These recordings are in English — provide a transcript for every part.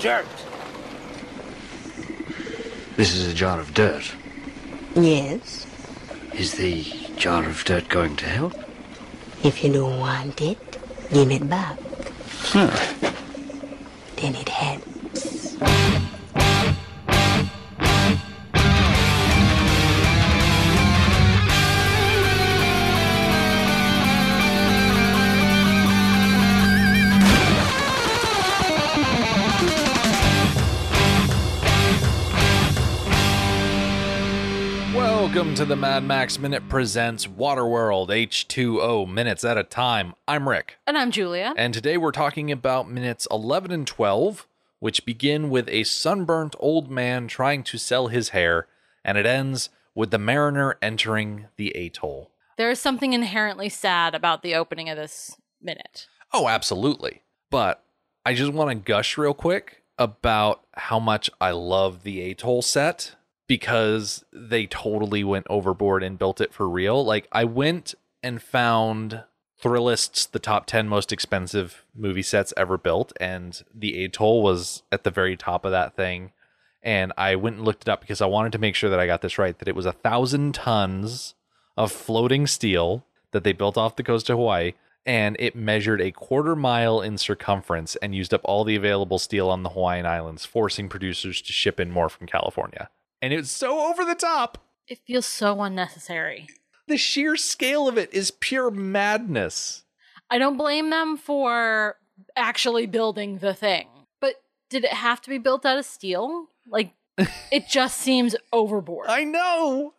Dirt. This is a jar of dirt. Yes, Is the jar of dirt going to help? if you don't want it, give it back. Hmm. Then it helps. Welcome to the Mad Max Minute Presents Waterworld H2O Minutes at a Time. I'm Rick, And I'm Julia. and today we're talking about minutes 11 and 12, which begin with a sunburnt old man trying to sell his hair, and it ends with the mariner entering the atoll. There is something inherently sad about the opening of this minute. Oh, absolutely. But I just want to gush real quick about how much I love the atoll set because they totally went overboard and built it for real. Like I went and found Thrillist's the top 10 most expensive movie sets ever built and the atoll was at the very top of that thing and I went and looked it up because I wanted to make sure that I got this right that it was a thousand tons of floating steel that they built off the coast of Hawaii and it measured a quarter mile in circumference and used up all the available steel on the Hawaiian Islands, forcing producers to ship in more from California. And it's so over the top. It feels so unnecessary. The sheer scale of it is pure madness. I don't blame them for actually building the thing. But did it have to be built out of steel? Like, it just seems overboard. I know.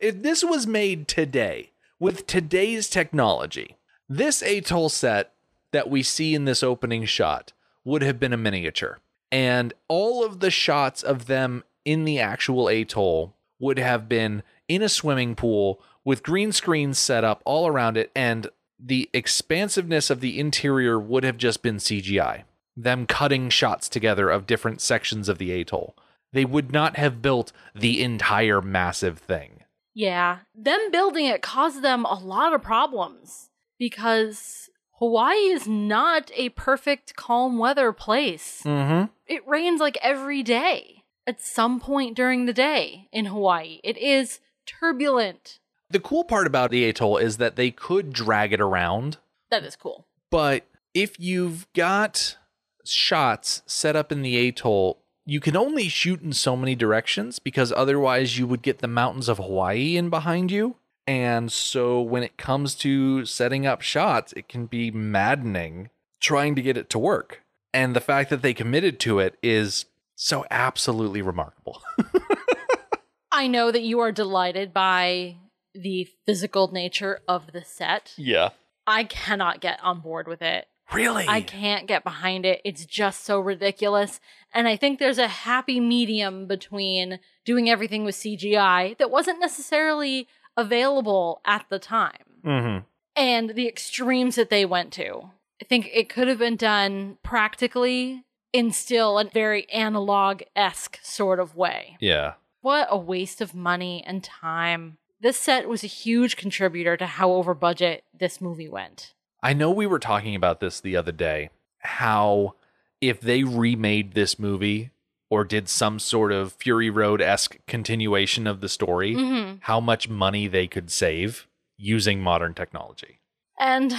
If this was made today with today's technology, this atoll set that we see in this opening shot would have been a miniature. And all of the shots of them in the actual atoll would have been in a swimming pool with green screens set up all around it, and the expansiveness of the interior would have just been CGI. Them cutting shots together of different sections of the atoll. They would not have built the entire massive thing. yeah. Them building it caused them a lot of problems because Hawaii is not a perfect calm weather place. Mm-hmm. It rains like every day at some point during the day in Hawaii. It is turbulent. The cool part about the atoll is that they could drag it around, That is cool. but if you've got shots set up in the atoll, you can only shoot in so many directions because otherwise you would get the mountains of Hawaii in behind you. And so when it comes to setting up shots, it can be maddening trying to get it to work. And the fact that they committed to it is so absolutely remarkable. I know that you are delighted by the physical nature of the set. yeah. I cannot get on board with it. Really? I can't get behind it. It's just so ridiculous. And I think there's a happy medium between doing everything with CGI that wasn't necessarily available at the time Mm-hmm. and the extremes that they went to. I think it could have been done practically in still a very analog esque sort of way. Yeah. What a waste of money and time. This set was a huge contributor to how over budget this movie went. I know we were talking about this the other day. How if they remade this movie or did some sort of Fury Road esque continuation of the story, Mhm. how much money they could save using modern technology. And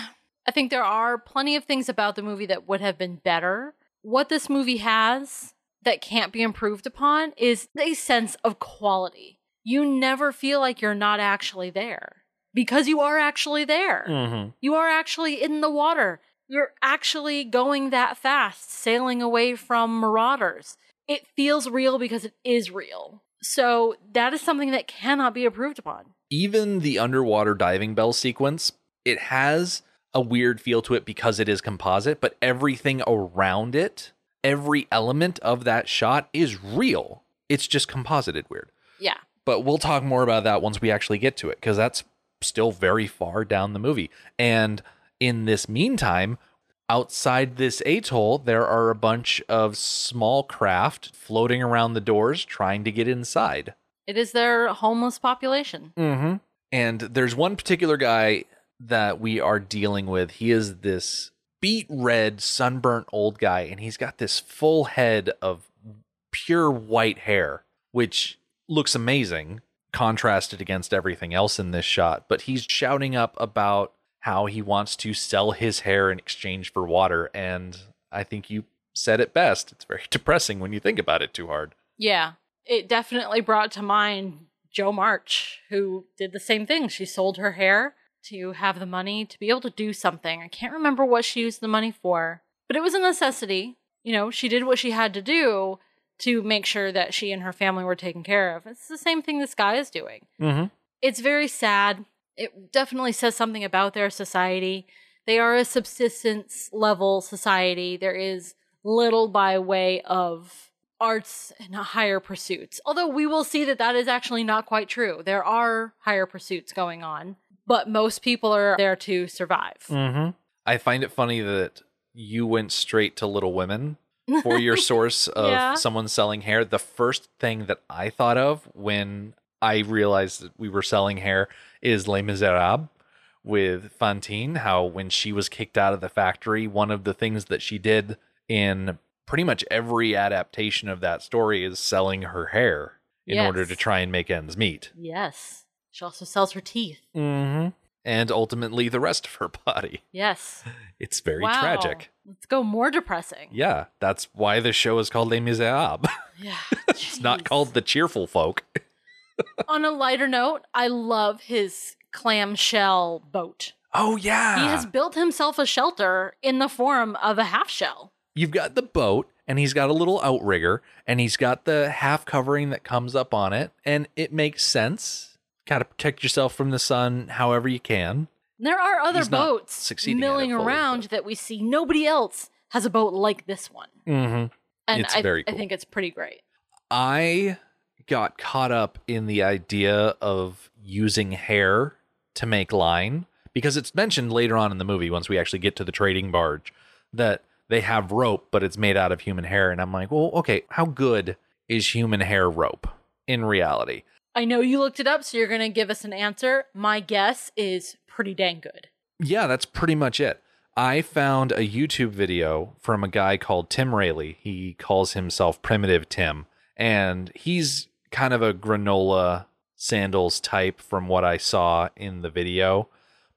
I think there are plenty of things about the movie that would have been better. What this movie has that can't be improved upon is a sense of quality. You never feel like you're not actually there because you are actually there. Mm-hmm. You are actually in the water. You're actually going that fast, sailing away from marauders. It feels real because it is real. So that is something that cannot be improved upon. Even the underwater diving bell sequence, it has a weird feel to it because it is composite, but everything around it, every element of that shot is real. It's just composited weird. Yeah. but we'll talk more about that once we actually get to it because that's still very far down the movie. And in this meantime, outside this atoll, there are a bunch of small craft floating around the doors trying to get inside. It is their homeless population. Mm-hmm. And there's one particular guy that we are dealing with. He is this beet red, sunburnt old guy, and he's got this full head of pure white hair, which looks amazing, contrasted against everything else in this shot. But he's shouting up about how he wants to sell his hair in exchange for water. And I think you said it best. It's very depressing when you think about it too hard. Yeah. It definitely brought to mind Jo March, who did the same thing. She sold her hair to have the money to be able to do something. I can't remember what she used the money for, but it was a necessity. You know, she did what she had to do to make sure that she and her family were taken care of. It's the same thing this guy is doing. Mm-hmm. It's very sad. It definitely says something about their society. They are a subsistence level society. There is little by way of arts and higher pursuits. Although we will see that that is actually not quite true. There are higher pursuits going on, but most people are there to survive. Mm-hmm. I find it funny that you went straight to Little Women for your source of Yeah. someone selling hair. The first thing that I thought of when I realized that we were selling hair is Les Miserables with Fantine. How when she was kicked out of the factory, one of the things that she did in pretty much every adaptation of that story is selling her hair in Yes. order to try and make ends meet. Yes. She also sells her teeth. Mm-hmm. And ultimately the rest of her body. Yes. It's very Wow. tragic. Let's go more depressing. Yeah, that's why the show is called Les Miserables. Yeah. it's not called The Cheerful Folk. On a lighter note, I love his clamshell boat. Oh yeah. He has built himself a shelter in the form of a half shell. You've got the boat and he's got a little outrigger and he's got the half covering that comes up on it and it makes sense. Got to protect yourself from the sun however you can. There are other He's not boats succeeding at it milling fully, around but- that we see. Nobody else has a boat like this one. Mm-hmm. And It's I, very I cool. think it's pretty great. I got caught up in the idea of using hair to make line because it's mentioned later on in the movie once we actually get to the trading barge that they have rope but it's made out of human hair and I'm like, "Well, okay, how good is human hair rope in reality?" I know you looked it up, so you're going to give us an answer. My guess is pretty dang good. Yeah, that's pretty much it. I found a YouTube video from a guy called Tim Rayleigh. He calls himself Primitive Tim, and he's kind of a granola sandals type from what I saw in the video.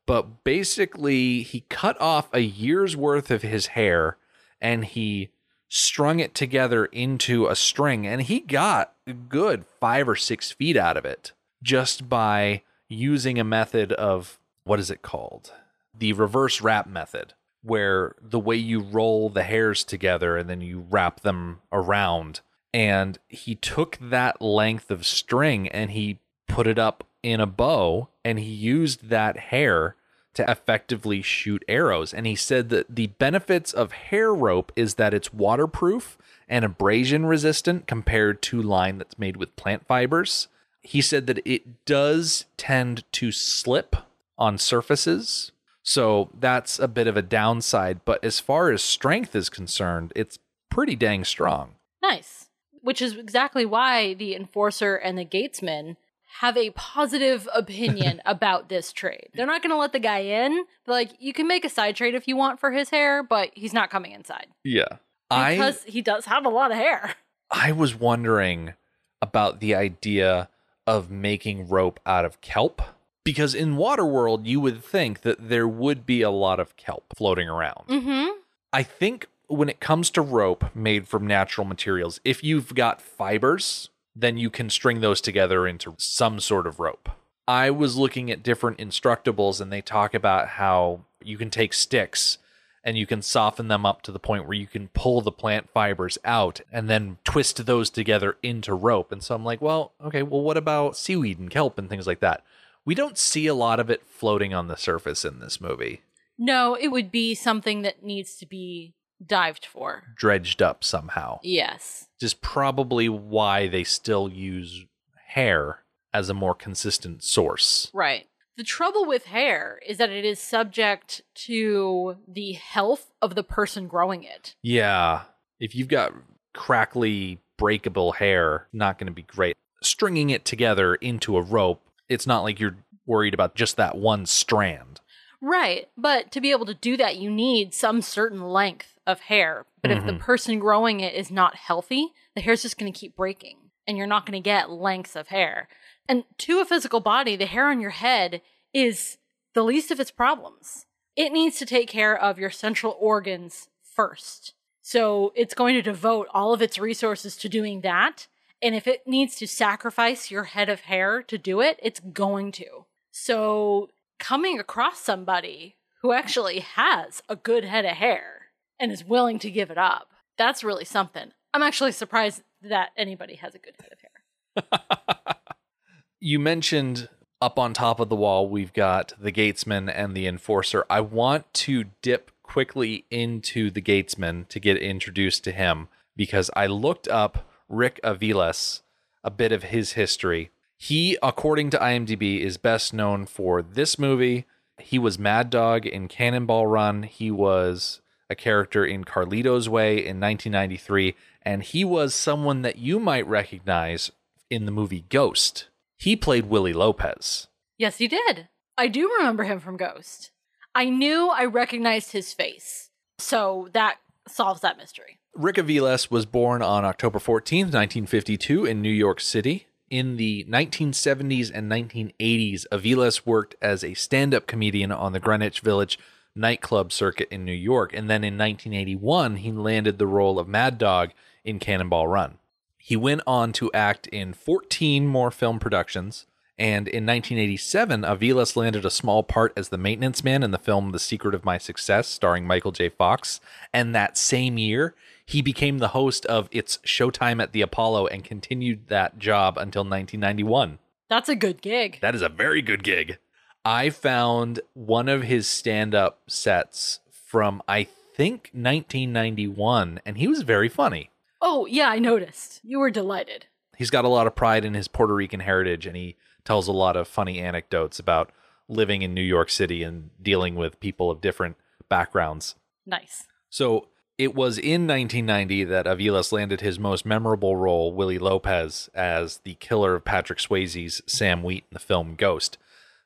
But basically, he cut off a year's worth of his hair and he strung it together into a string, and he got good five or six feet out of it just by using a method of what is it called? The reverse wrap method, where the way you roll the hairs together and then you wrap them around. And he took that length of string and he put it up in a bow and he used that hair to effectively shoot arrows. And he said that the benefits of hair rope is that it's waterproof and abrasion resistant compared to line that's made with plant fibers. He said that it does tend to slip on surfaces. So that's a bit of a downside. But as far as strength is concerned, it's pretty dang strong. Nice. Which is exactly why the enforcer and the gatesman have a positive opinion about this trade. They're not going to let the guy in. Like, you can make a side trade if you want for his hair, but he's not coming inside Yeah. I because he does have a lot of hair. I was wondering about the idea of making rope out of kelp because in Waterworld you would think that there would be a lot of kelp floating around. Mm-hmm. I think when it comes to rope made from natural materials, if you've got fibers, then you can string those together into some sort of rope. I was looking at different instructables and they talk about how you can take sticks and you can soften them up to the point where you can pull the plant fibers out and then twist those together into rope. And so I'm like, well, okay, well, what about seaweed and kelp and things like that? We don't see a lot of it floating on the surface in this movie, No, it would be something that needs to be dived for. dredged up somehow. Yes. is probably why they still use hair as a more consistent source. Right. The trouble with hair is that it is subject to the health of the person growing it. Yeah, if you've got crackly, breakable hair, not going to be great. Stringing it together into a rope, it's not like you're worried about just that one strand. Right. But to be able to do that, you need some certain length of hair. But if the Mhm. person growing it is not healthy, the hair's just going to keep breaking and you're not going to get lengths of hair. And to a physical body, the hair on your head is the least of its problems. It needs to take care of your central organs first. So it's going to devote all of its resources to doing that. And if it needs to sacrifice your head of hair to do it, it's going to. So coming across somebody who actually has a good head of hair and is willing to give it up, that's really something. I'm actually surprised that anybody has a good head of hair. you mentioned up on top of the wall, we've got the Gatesman and the Enforcer. I want to dip quickly into the Gatesman to get introduced to him because I looked up Rick Aviles, a bit of his history. He, according to IMDb, is best known for this movie. He was Mad Dog in Cannonball Run. He was a character in Carlito's Way in 1993. And he was someone that you might recognize in the movie Ghost. He played Willie Lopez. Yes, he did. I do remember him from Ghost. I knew I recognized his face. So that solves that mystery. Rick Aviles was born on October 14th, 1952, in New York City. In the 1970s and 1980s, Aviles worked as a stand up comedian on the Greenwich Village nightclub circuit in New York. And then in 1981, he landed the role of Mad Dog in Cannonball Run. He went on to act in 14 more film productions. And in 1987, Aviles landed a small part as the maintenance man in the film The Secret of My Success, starring Michael J. Fox. And that same year, he became the host of It's Showtime at the Apollo and continued that job until 1991. That's a good gig. That is a very good gig. I found one of his stand up sets from, I think, 1991, and he was very funny. Oh, yeah, I noticed. You were delighted. He's got a lot of pride in his Puerto Rican heritage, and he tells a lot of funny anecdotes about living in New York City and dealing with people of different backgrounds. Nice. So it was in 1990 that Aviles landed his most memorable role, Willie Lopez, as the killer of Patrick Swayze's Sam Wheat in the film Ghost.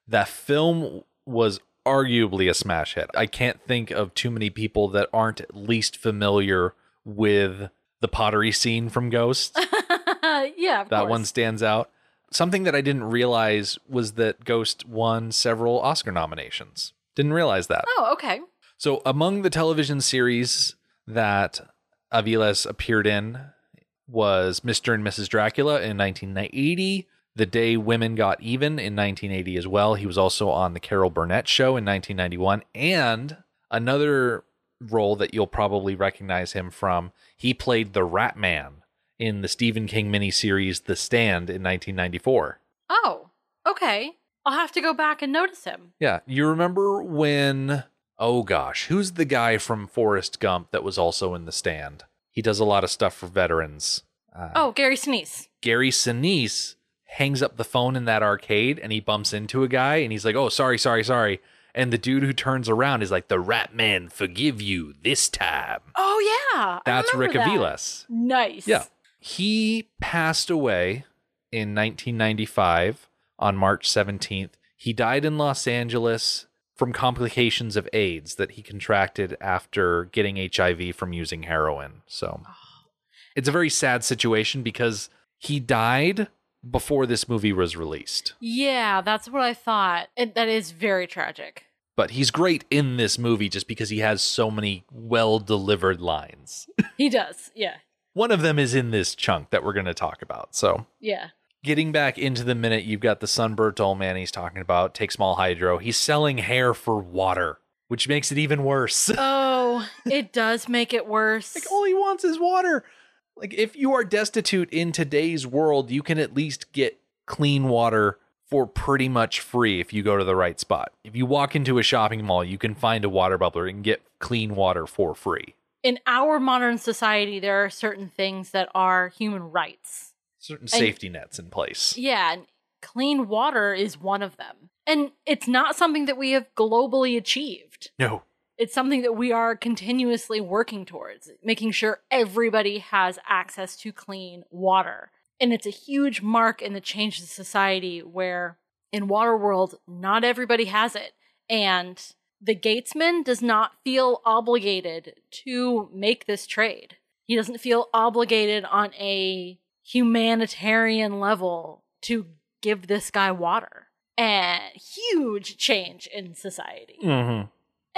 That film was arguably a smash hit. I can't think of too many people that aren't at least familiar with the pottery scene from Ghost. yeah, of that course. one stands out. Something that I didn't realize was that Ghost won several Oscar nominations. Didn't realize that. Oh, okay. So, among the television series that Aviles appeared in was Mr. and Mrs. Dracula in 1980, The Day Women Got Even in 1980 as well. He was also on The Carol Burnett Show in 1991. And another role that you'll probably recognize him from, he played the Rat Man in the Stephen King miniseries The Stand in 1994. Oh, okay. I'll have to go back and notice him. Yeah, you remember when? Oh gosh, who's the guy from Forrest Gump that was also in the stand? He does a lot of stuff for veterans. Uh, Oh, Gary Sinise. Gary Sinise hangs up the phone in that arcade and he bumps into a guy and he's like, "Oh, sorry, sorry, sorry." And the dude who turns around is like, "The Rat Man forgive you this time." Oh, yeah. That's Rick that. Aviles. Nice. Yeah. He passed away in 1995 on March 17th. He died in Los Angeles from complications of AIDS that he contracted after getting HIV from using heroin. So oh. it's a very sad situation because he died before this movie was released. Yeah, that's what I thought. It, that is very tragic. But he's great in this movie just because he has so many well delivered lines. He does. Yeah. One of them is in this chunk that we're going to talk about. So Yeah. Getting back into the minute, you've got the sunburnt old man he's talking about. Take small hydro. He's selling hair for water, which makes it even worse. Oh, it does make it worse. like all he wants is water. Like if you are destitute in today's world, you can at least get clean water for pretty much free if you go to the right spot. If you walk into a shopping mall, you can find a water bubbler and get clean water for free. In our modern society, there are certain things that are human rights. Certain safety nets in place. Yeah, and clean water is one of them. And it's not something that we have globally achieved. No. It's something that we are continuously working towards, making sure everybody has access to clean water. And it's a huge mark in the change of society where in Waterworld, not everybody has it. And the gatesman does not feel obligated to make this trade. He doesn't feel obligated on a humanitarian level to give this guy water. And huge change in society. Mm-hmm.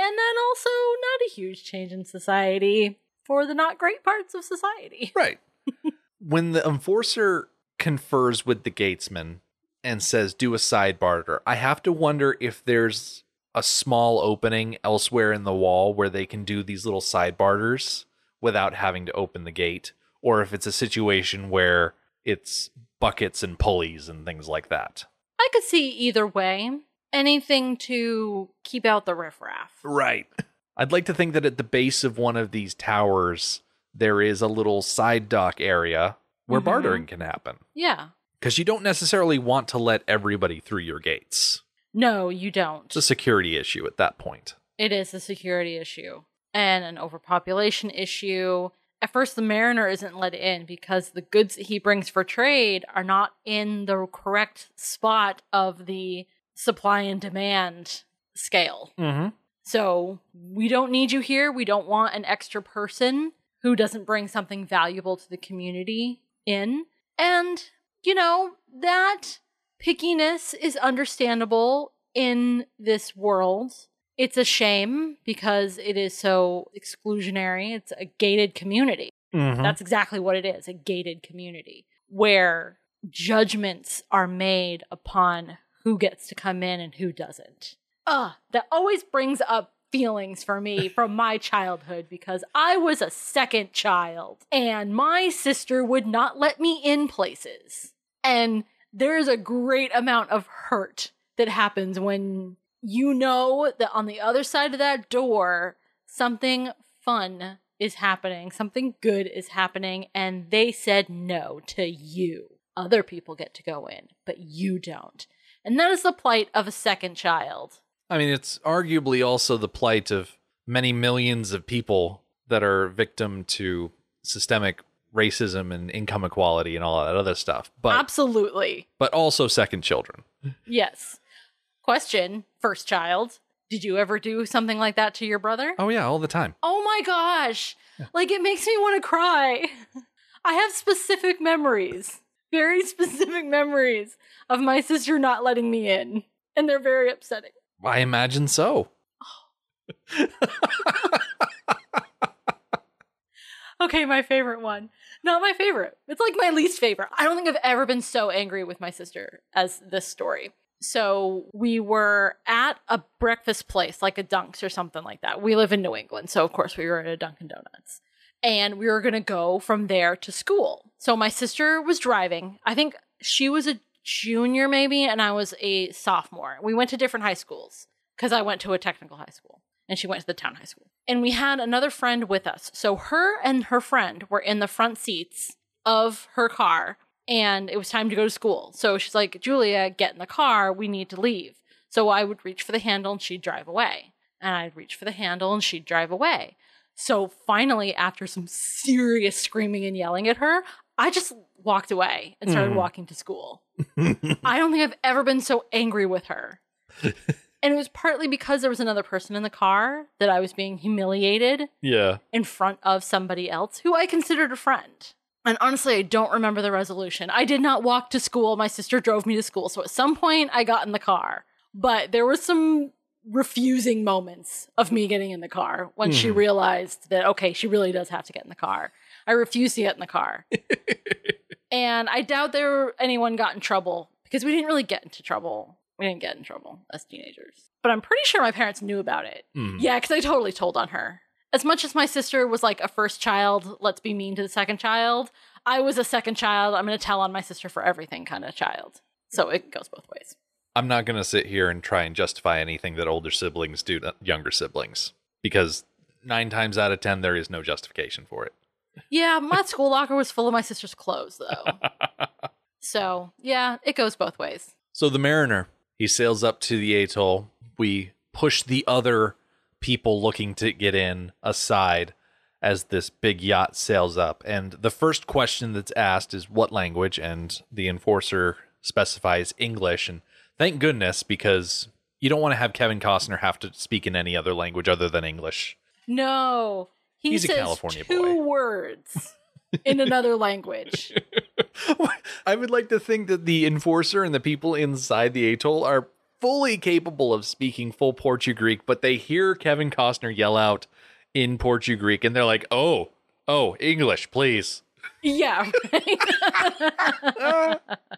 And then also not a huge change in society for the not great parts of society. Right. when the enforcer confers with the gatesman and says, do a side barter, I have to wonder if there's a small opening elsewhere in the wall where they can do these little side barters without having to open the gate, or if it's a situation where it's buckets and pulleys and things like that. I could see either way. Anything to keep out the riffraff. Right. I'd like to think that at the base of one of these towers, there is a little side dock area where Mhm. bartering can happen. Yeah. Because you don't necessarily want to let everybody through your gates. No, you don't. It's a security issue at that point. It is a security issue and an overpopulation issue. At first, the mariner isn't let in because the goods that he brings for trade are not in the correct spot of the supply and demand scale. Mm-hmm. So we don't need you here. We don't want an extra person who doesn't bring something valuable to the community in. And, you know, that pickiness is understandable in this world. It's a shame because it is so exclusionary. It's a gated community. Mm-hmm. That's exactly what it is a gated community where judgments are made upon who gets to come in and who doesn't. Ugh, that always brings up feelings for me from my childhood because I was a second child and my sister would not let me in places. And there is a great amount of hurt that happens when you know that on the other side of that door, something fun is happening, something good is happening, and they said no to you. Other people get to go in, but you don't. And that is the plight of a second child. I mean, it's arguably also the plight of many millions of people that are victim to systemic racism and income equality and all that other stuff. But Absolutely. but also second children. Yes. Question First child. Did you ever do something like that to your brother? Oh yeah, all the time. Oh my gosh. Like it makes me want to cry. I have specific memories, very specific memories of my sister not letting me in. And they're very upsetting. I imagine so. Okay, my favorite one. Not my favorite. It's like my least favorite. I don't think I've ever been so angry with my sister as this story. So we were at a breakfast place, like a Dunks or something like that. We live in New England, so of course we were at a Dunkin' Donuts. And we were gonna go from there to school. So my sister was driving. I think she was a junior maybe, and I was a sophomore. We went to different high schools because I went to a technical high school and she went to the town high school. And we had another friend with us. So her and her friend were in the front seats of her car and it was time to go to school. So she's like, Julia, get in the car. We need to leave. So I would reach for the handle and she'd drive away. And I'd reach for the handle and she'd drive away. So finally, after some serious screaming and yelling at her, I just walked away and started Mm. walking to school. I don't think I've ever been so angry with her. and it was partly because there was another person in the car that I was being humiliated Yeah. in front of somebody else who I considered a friend. And honestly, I don't remember the resolution. I did not walk to school. My sister drove me to school. So at some point, I got in the car. But there were some refusing moments of me getting in the car when she Mhm. realized that, okay, she really does have to get in the car. I refused to get in the car. and I doubt there anyone got in trouble because we didn't really get into trouble. We didn't get in trouble as teenagers. But I'm pretty sure my parents knew about it. Mm. Yeah, because I totally told on her. As much as my sister was like a first child, let's be mean to the second child, I was a second child, I'm going to tell on my sister for everything kind of child. So it goes both ways. I'm not going to sit here and try and justify anything that older siblings do to younger siblings because nine times out of ten, there is no justification for it. Yeah, my school locker was full of my sister's clothes, though. So yeah, it goes both ways. So the mariner, he sails up to the atoll. We push the other people looking to get in aside as this big yacht sails up. And the first question that's asked is what language? And the enforcer specifies English. And thank goodness, because You don't want to have Kevin Costner have to speak in any other language other than English. No, he He's a says California two boy. words in another language. I would like to think that the enforcer and the people inside the atoll are fully capable of speaking full Portuguese, but they hear Kevin Costner yell out in Portuguese and they're like, "Oh, oh, English, please." Yeah, right.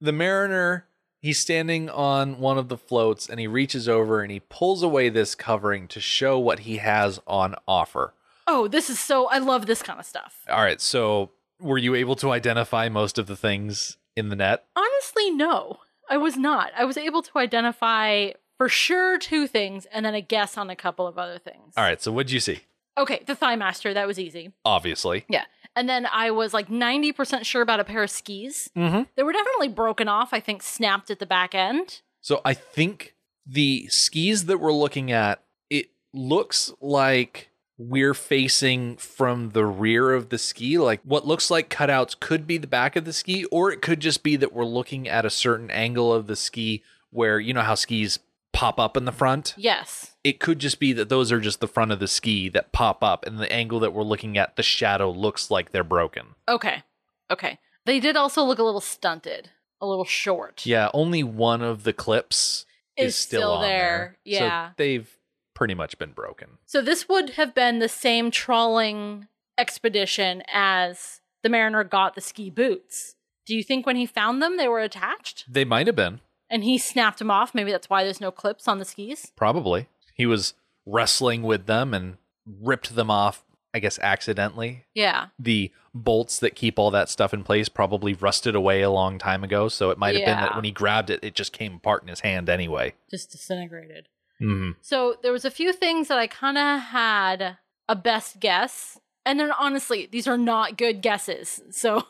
The mariner, he's standing on one of the floats and he reaches over and he pulls away this covering to show what he has on offer. oh, this is so. I love this kind of stuff. All right, so were you able to identify most of the things in the net? Honestly, no, I was not. I was able to identify for sure two things and then a guess on a couple of other things. All right, so what'd you see? Okay, the Thigh Master, that was easy. Obviously. Yeah. And then I was like 90% sure about a pair of skis. Mm-hmm. They were definitely broken off, I think snapped at the back end. So I think the skis that we're looking at, it looks like we're facing from the rear of the ski. Like what looks like cutouts could be the back of the ski, or it could just be that we're looking at a certain angle of the ski where you know how skis pop up in the front. Yes. It could just be that those are just the front of the ski that pop up, and the angle that we're looking at, the shadow looks like they're broken. Okay. Okay. They did also look a little stunted, a little short. Yeah, only one of the clips is, Is still, still on there. there. So Yeah. they've pretty much been broken. So this would have been the same trawling expedition as the mariner got the ski boots. Do you think when he found them they were attached They might have been, and he snapped them off? Maybe that's why there's no clips on the skis. probably. He was wrestling with them and ripped them off, I guess, accidentally. Yeah. The bolts that keep all that stuff in place probably rusted away a long time ago. So it might have been that when he grabbed it, it just came apart in his hand anyway. Just disintegrated. Hmm So there was a few things that I kind of had a best guess. And then honestly, these are not good guesses. So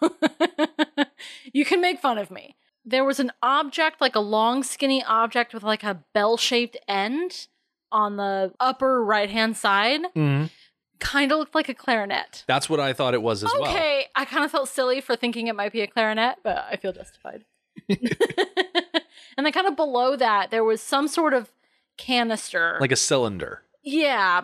you can make fun of me. There was an object, like a long, skinny object with like a bell shaped end on the upper right hand side. hmm Kind of looked like a clarinet. That's what I thought it was as well. Okay, I kind of felt silly for thinking it might be a clarinet, but I feel justified. and then kind of below that, there was some sort of canister. Like a cylinder. Yeah.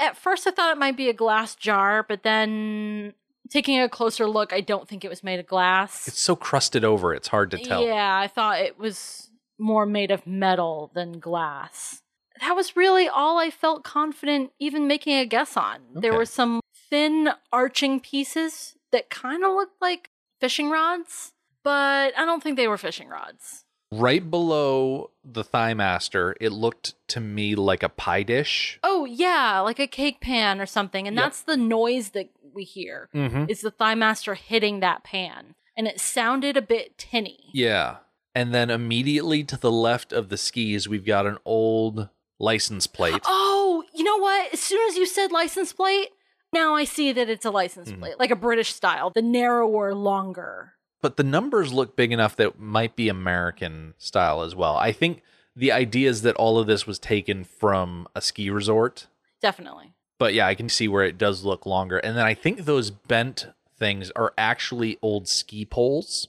At first, I thought it might be a glass jar, but then taking a closer look, I don't think it was made of glass. It's so crusted over, it's hard to tell. Yeah, I thought it was more made of metal than glass. That was really all I felt confident even making a guess on. There were some thin arching pieces that kind of looked like fishing rods, but I don't think they were fishing rods. Right below the Thigh Master, it looked to me like a pie dish. Oh, yeah, like a cake pan or something. And Yep. that's the noise that we hear. Mm-hmm. is the thigh master hitting that pan and it sounded a bit tinny Yeah. And then immediately to the left of the skis, we've got an old license plate. oh you know what as soon as you said license plate now i see that it's a license Mhm. plate like a british style the narrower longer But the numbers look big enough that might be American style as well. I think the idea is that all of this was taken from a ski resort. definitely But yeah, I can see where it does look longer. And then I think those bent things are actually old ski poles.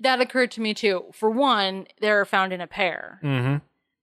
that occurred to me too for one they're found in a pair Mm-hmm.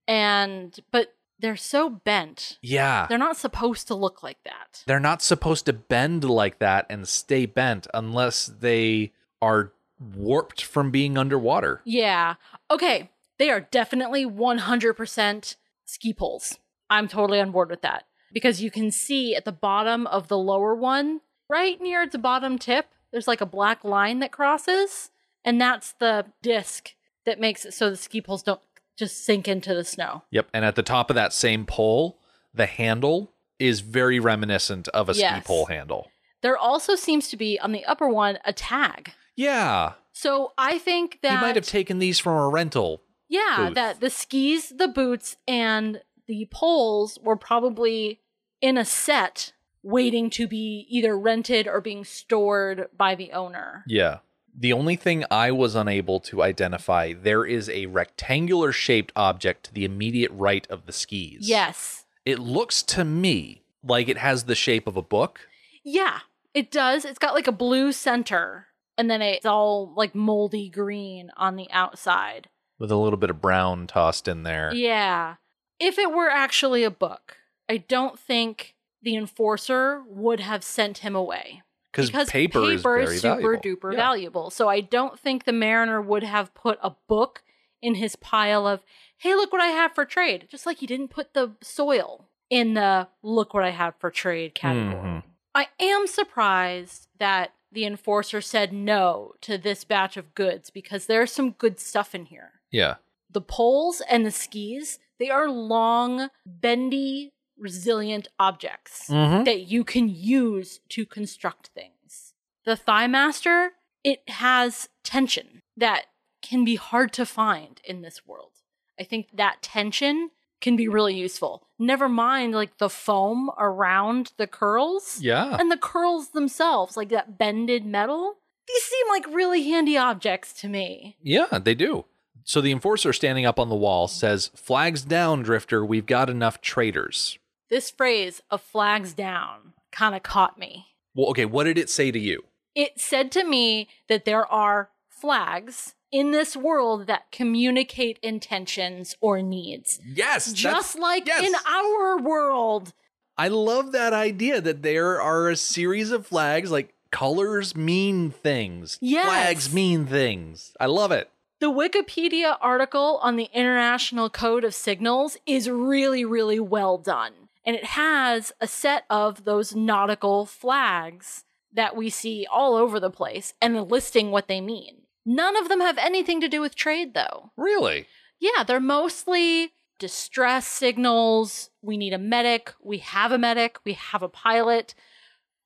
and but they're so bent Yeah. they're not supposed to look like that They're not supposed to bend like that and stay bent unless they are warped from being underwater. yeah okay they are definitely 100% ski poles i'm totally on board with that because you can see at the bottom of the lower one right near its bottom tip there's like a black line that crosses and that's the disc that makes it so the ski poles don't just sink into the snow Yep. And at the top of that same pole, the handle is very reminiscent of a ski pole handle. there also seems to be on the upper one a tag Yeah. so i think that he might have taken these from a rental. Yeah, booth. that the skis, the boots, and the poles were probably in a set waiting to be either rented or being stored by the owner. Yeah. The only thing I was unable to identify, there is a rectangular shaped object to the immediate right of the skis. Yes. It looks to me like it has the shape of a book. Yeah, it does. It's got like a blue center and then it's all like moldy green on the outside. with a little bit of brown tossed in there. Yeah. If it were actually a book, I don't think the enforcer would have sent him away. because paper, is very super valuable. duper Yeah. valuable. So I don't think the mariner would have put a book in his pile of, hey, look what I have for trade. Just like he didn't put the soil in the look what I have for trade category. Mhm. I am surprised that the enforcer said no to this batch of goods because there's some good stuff in here. Yeah. The poles and the skis, they are long, bendy, resilient objects Mhm. that you can use to construct things. The Thigh Master, it has tension that can be hard to find in this world. I think that tension can be really useful. Never mind like the foam around the curls Yeah. and the curls themselves, like that bended metal. These seem like really handy objects to me. Yeah, they do. So the enforcer standing up on the wall says, Flags down, Drifter. We've got enough traders. This phrase of flags down kind of caught me. Well, okay, what did it say to you? It said to me that there are flags in this world that communicate intentions or needs. Yes. Just like yes. in our world. I love that idea that there are a series of flags, like colors mean things. Yes. Flags mean things. I love it. The Wikipedia article on the International Code of Signals is really, really well done. And it has a set of those nautical flags that we see all over the place and listing what they mean. None of them have anything to do with trade, though. Really? Yeah, they're mostly distress signals. We need a medic. We have a medic. We have a pilot.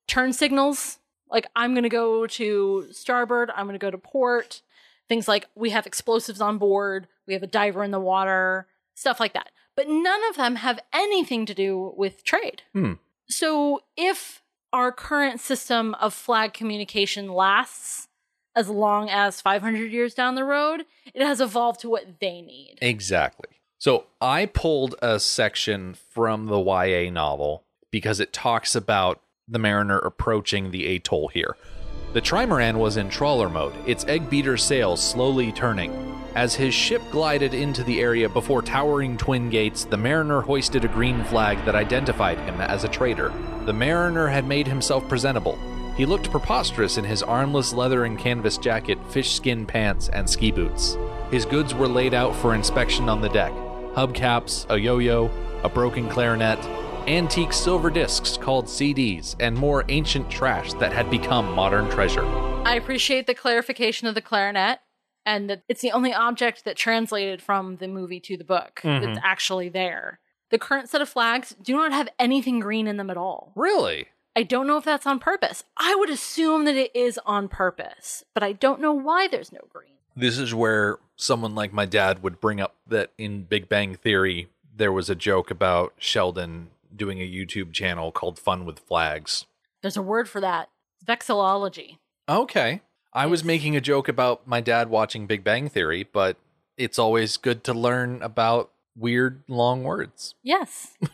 Turn signals. Like, I'm going to go to starboard. I'm going to go to port. Things like we have explosives on board. We have a diver in the water. Stuff like that. But none of them have anything to do with trade. Hmm. So if our current system of flag communication lasts as long as 500 years down the road, it has evolved to what they need. Exactly. So I pulled a section from the YA novel because it talks about the mariner approaching the atoll here. The trimaran was in trawler mode, its egg beater sails slowly turning. As his ship glided into the area before towering twin gates, the mariner hoisted a green flag that identified him as a trader. The mariner had made himself presentable. He looked preposterous in his armless leather and canvas jacket, fish skin pants, and ski boots. His goods were laid out for inspection on the deck hubcaps, a yo yo, a broken clarinet, antique silver discs called CDs, and more ancient trash that had become modern treasure. I appreciate the clarification of the clarinet and that it's the only object that translated from the movie to the book mm-hmm. that's actually there. The current set of flags do not have anything green in them at all. Really? I don't know if that's on purpose. I would assume that it is on purpose, but I don't know why there's no green. This is where someone like my dad would bring up that in Big Bang Theory, there was a joke about Sheldon doing a YouTube channel called Fun with Flags. There's a word for that. Vexillology. Okay. I was making a joke about my dad watching Big Bang Theory, but it's always good to learn about weird long words. Yes.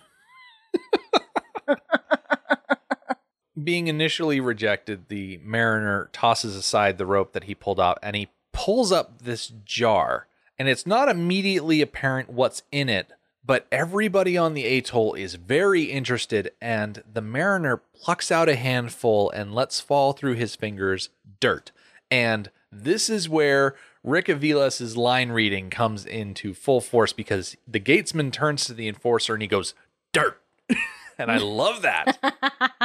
Being initially rejected, the mariner tosses aside the rope that he pulled out and he pulls up this jar. And it's not immediately apparent what's in it, but everybody on the atoll is very interested. And the mariner plucks out a handful and lets fall through his fingers dirt. And this is where Rick Aviles' line reading comes into full force because the gatesman turns to the enforcer and he goes, Dirt. and I love that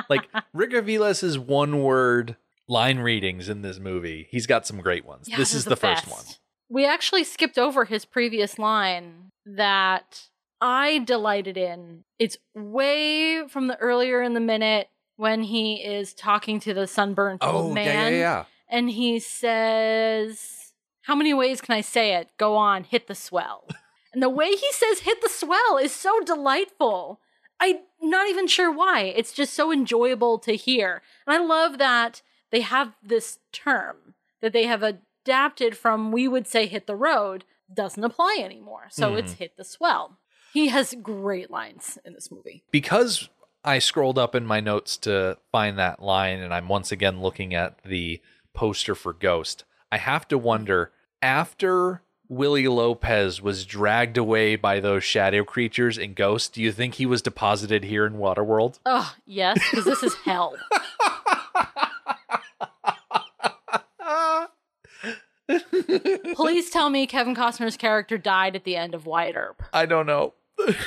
like Rick Aviles' one word line readings in this movie. He's got some great ones. Yeah, this is the, first one. We actually skipped over his previous line that I delighted in. It's way from the earlier in the minute when he is talking to the sunburnt oh, old man. Oh, yeah. And he says, How many ways can I say it? Go on, hit the swell. and the way he says hit the swell is so delightful. I'm not even sure why. It's just so enjoyable to hear. And I love that they have this term that they have adapted from we would say hit the road doesn't apply anymore. So hmm. it's hit the swell. He has great lines in this movie. Because I scrolled up in my notes to find that line and I'm once again looking at the poster for Ghost, I have to wonder after Willie Lopez was dragged away by those shadow creatures and Ghost, do you think he was deposited here in Waterworld? Oh, yes, because this is hell. Please tell me Kevin Costner's character died at the end of Wyatt Earp, I don't know. because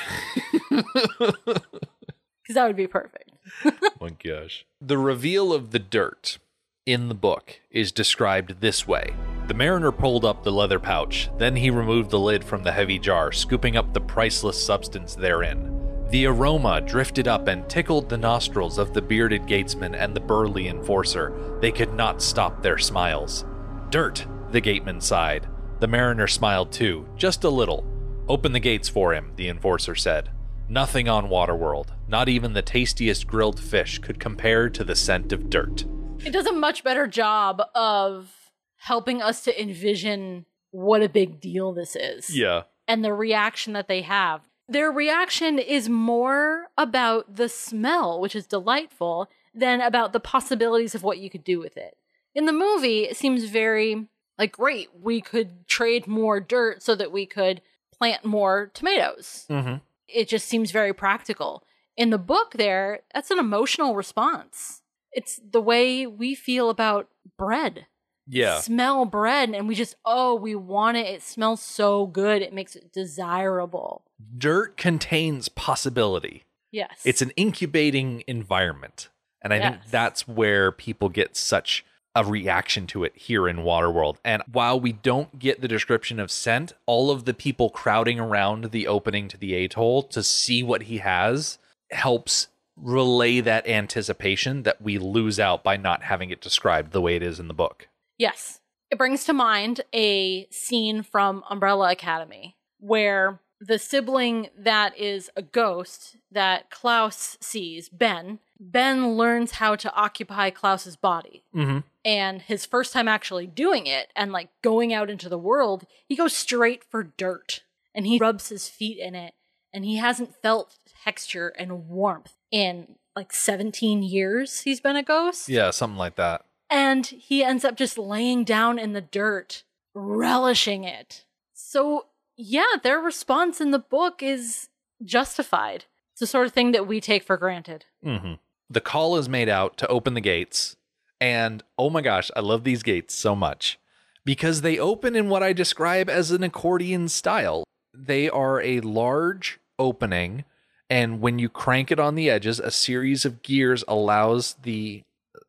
that would be perfect. my gosh. The reveal of the dirt in the book is described this way The mariner pulled up the leather pouch, then he removed the lid from the heavy jar, scooping up the priceless substance therein. The aroma drifted up and tickled the nostrils of the bearded gatesman and the burly enforcer. They could not stop their smiles. Dirt, the gateman sighed. The mariner smiled too, just a little. Open the gates for him, the enforcer said. Nothing on Waterworld, not even the tastiest grilled fish, could compare to the scent of dirt. It does a much better job of helping us to envision what a big deal this is. Yeah. and the reaction that they have. Their reaction is more about the smell, which is delightful, than about the possibilities of what you could do with it. In the movie, it seems very like, great, we could trade more dirt so that we could plant more tomatoes. Mm-hmm. It just seems very practical. In the book, there, that's an emotional response. It's the way we feel about bread Yeah. smell bread and we just oh we want it it smells so good it makes it desirable Dirt contains possibility. yes It's an incubating environment. And I think that's where people get such a reaction to it here in Waterworld. And while we don't get the description of scent, all of the people crowding around the opening to the atoll to see what he has helps relay that anticipation that we lose out by not having it described the way it is in the book. Yes it brings to mind a scene from umbrella academy where the sibling that is a ghost that klaus sees ben ben learns how to occupy klaus's body Mm-hmm. and his first time actually doing it and like going out into the world, he goes straight for dirt and he rubs his feet in it and he hasn't felt texture and warmth in like 17 years he's been a ghost. Yeah, something like that. And he ends up just laying down in the dirt, relishing it. So, yeah, their response in the book is justified. It's the sort of thing that we take for granted. Mm-hmm. The call is made out to open the gates. And oh my gosh, I love these gates so much because they open in what I describe as an accordion style. They are a large opening, and when you crank it on the edges, a series of gears allows the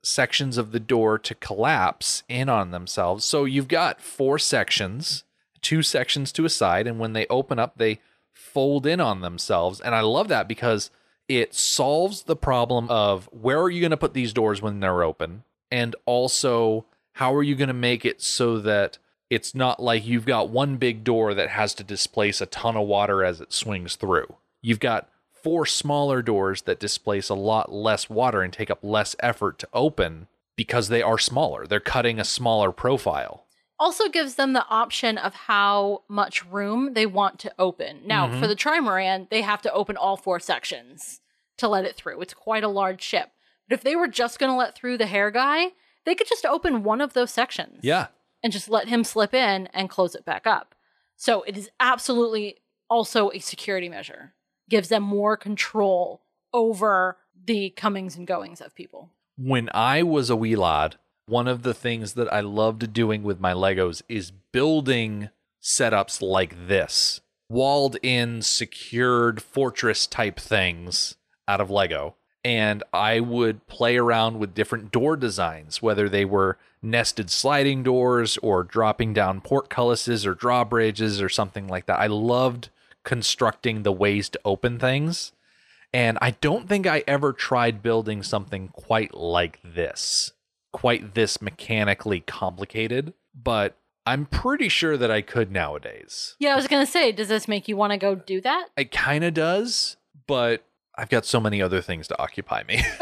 sections of the door to collapse in on themselves. So you've got four sections, two sections to a side, and when they open up, they fold in on themselves. And I love that because it solves the problem of where are you going to put these doors when they're open? And also, how are you going to make it so that it's not like you've got one big door that has to displace a ton of water as it swings through? You've got four smaller doors that displace a lot less water and take up less effort to open because they are smaller. They're cutting a smaller profile. also gives them the option of how much room they want to open. Now, Mhm. for the trimaran, they have to open all four sections to let it through. It's quite a large ship. But if they were just going to let through the hair guy, they could just open one of those sections Yeah. and just let him slip in and close it back up. So it is absolutely also a security measure. Gives them more control over the comings and goings of people. when I was a wee lad, one of the things that I loved doing with my Legos is building setups like this walled in, secured fortress type things out of Lego. And I would play around with different door designs, whether they were nested sliding doors or dropping down portcullises or drawbridges or something like that. I loved constructing the ways to open things. And I don't think I ever tried building something quite like this, quite this mechanically complicated, but I'm pretty sure that I could nowadays. Yeah, I was going to say, does this make you want to go do that? It kind of does, but I've got so many other things to occupy me.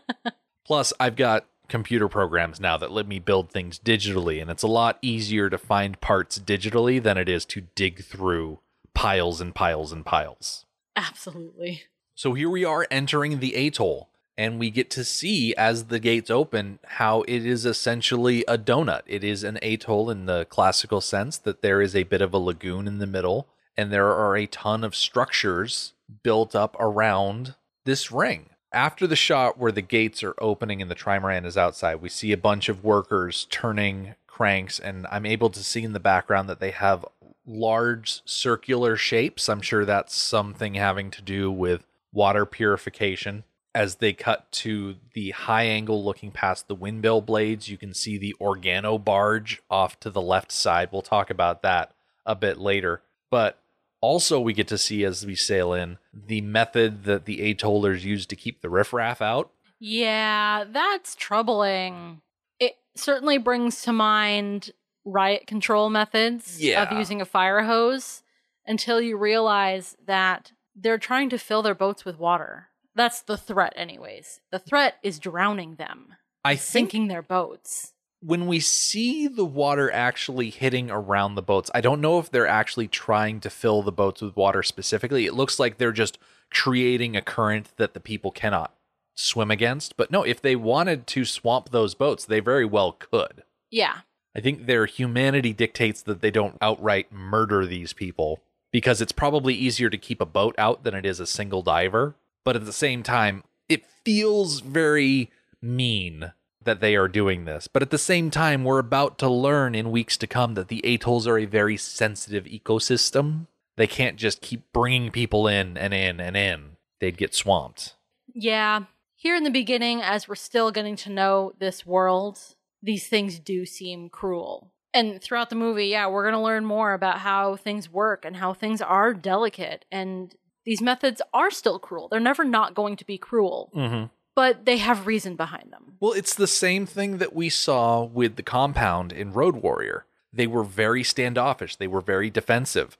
Plus, I've got computer programs now that let me build things digitally, and it's a lot easier to find parts digitally than it is to dig through piles and piles and piles. Absolutely. So here we are entering the atoll. and we get to see as the gates open how it is essentially a donut. It is an atoll in the classical sense that there is a bit of a lagoon in the middle, and there are a ton of structures built up around this ring. After the shot where the gates are opening and the trimaran is outside, we see a bunch of workers turning cranks, and I'm able to see in the background that they have large circular shapes. I'm sure that's something having to do with water purification. As they cut to the high angle looking past the windmill blades, you can see the organo barge off to the left side. We'll talk about that a bit later. But also, we get to see as we sail in the method that the atollers use to keep the riffraff out. Yeah, that's troubling. It certainly brings to mind riot control methods Yeah. of using a fire hose until you realize that they're trying to fill their boats with water. That's the threat, anyways. The threat is drowning them, I sinking their boats. when we see the water actually hitting around the boats, I don't know if they're actually trying to fill the boats with water specifically. It looks like they're just creating a current that the people cannot swim against. But no, if they wanted to swamp those boats, they very well could. Yeah. I think their humanity dictates that they don't outright murder these people because it's probably easier to keep a boat out than it is a single diver. But at the same time, it feels very mean that they are doing this. But at the same time, we're about to learn in weeks to come that the atolls are a very sensitive ecosystem. They can't just keep bringing people in and in and in. They'd get swamped. Yeah. Here in the beginning, as we're still getting to know this world, these things do seem cruel. And throughout the movie, yeah, we're going to learn more about how things work and how things are delicate. And these methods are still cruel. They're never not going to be cruel, Mm-hmm. but they have reason behind them. Well, it's the same thing that we saw with the compound in Road Warrior. They were very standoffish, they were very defensive.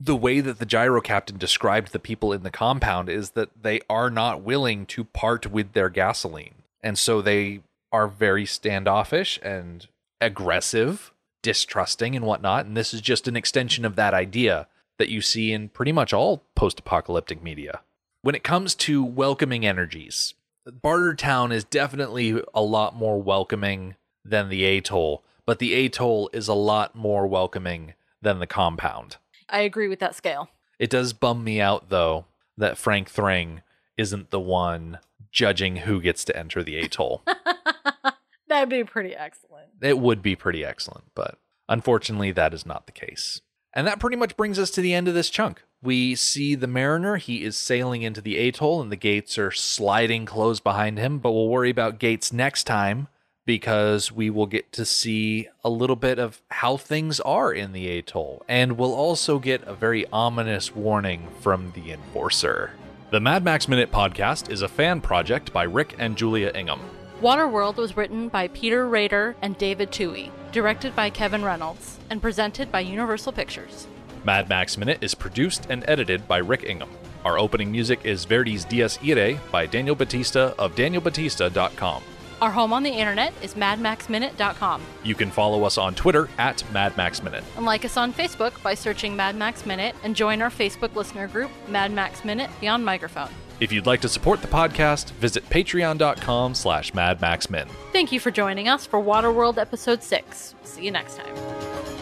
The way that the gyro captain described the people in the compound is that they are not willing to part with their gasoline. And so they are very standoffish and aggressive, distrusting, and whatnot. And this is just an extension of that idea that you see in pretty much all post apocalyptic media. When it comes to welcoming energies, Bartertown is definitely a lot more welcoming than the atoll, but the atoll is a lot more welcoming than the compound. I agree with that scale. It does bum me out though that Frank Thring isn't the one judging who gets to enter the atoll. That'd be pretty excellent. it would be pretty excellent, but unfortunately that is not the case. And that pretty much brings us to the end of this chunk. We see the mariner, he is sailing into the atoll and the gates are sliding closed behind him, but we'll worry about gates next time because we will get to see a little bit of how things are in the atoll and we'll also get a very ominous warning from the enforcer. The Mad Max Minute podcast is a fan project by Rick and Julia Ingham. Waterworld was written by Peter Rader and David Twohy, directed by Kevin Reynolds, and presented by Universal Pictures. Mad Max Minute is produced and edited by Rick Ingham. Our opening music is Verdi's Dies Irae by Daniel Batista of danielbatista.com. Our home on the internet is madmaxminute.com. You can follow us on Twitter at madmaxminute. And like us on Facebook by searching Mad Max Minute and join our Facebook listener group, Mad Max Minute Beyond Microphone. If you'd like to support the podcast, visit patreon.com slash madmaxmin. Thank you for joining us for Waterworld Episode 6. See you next time.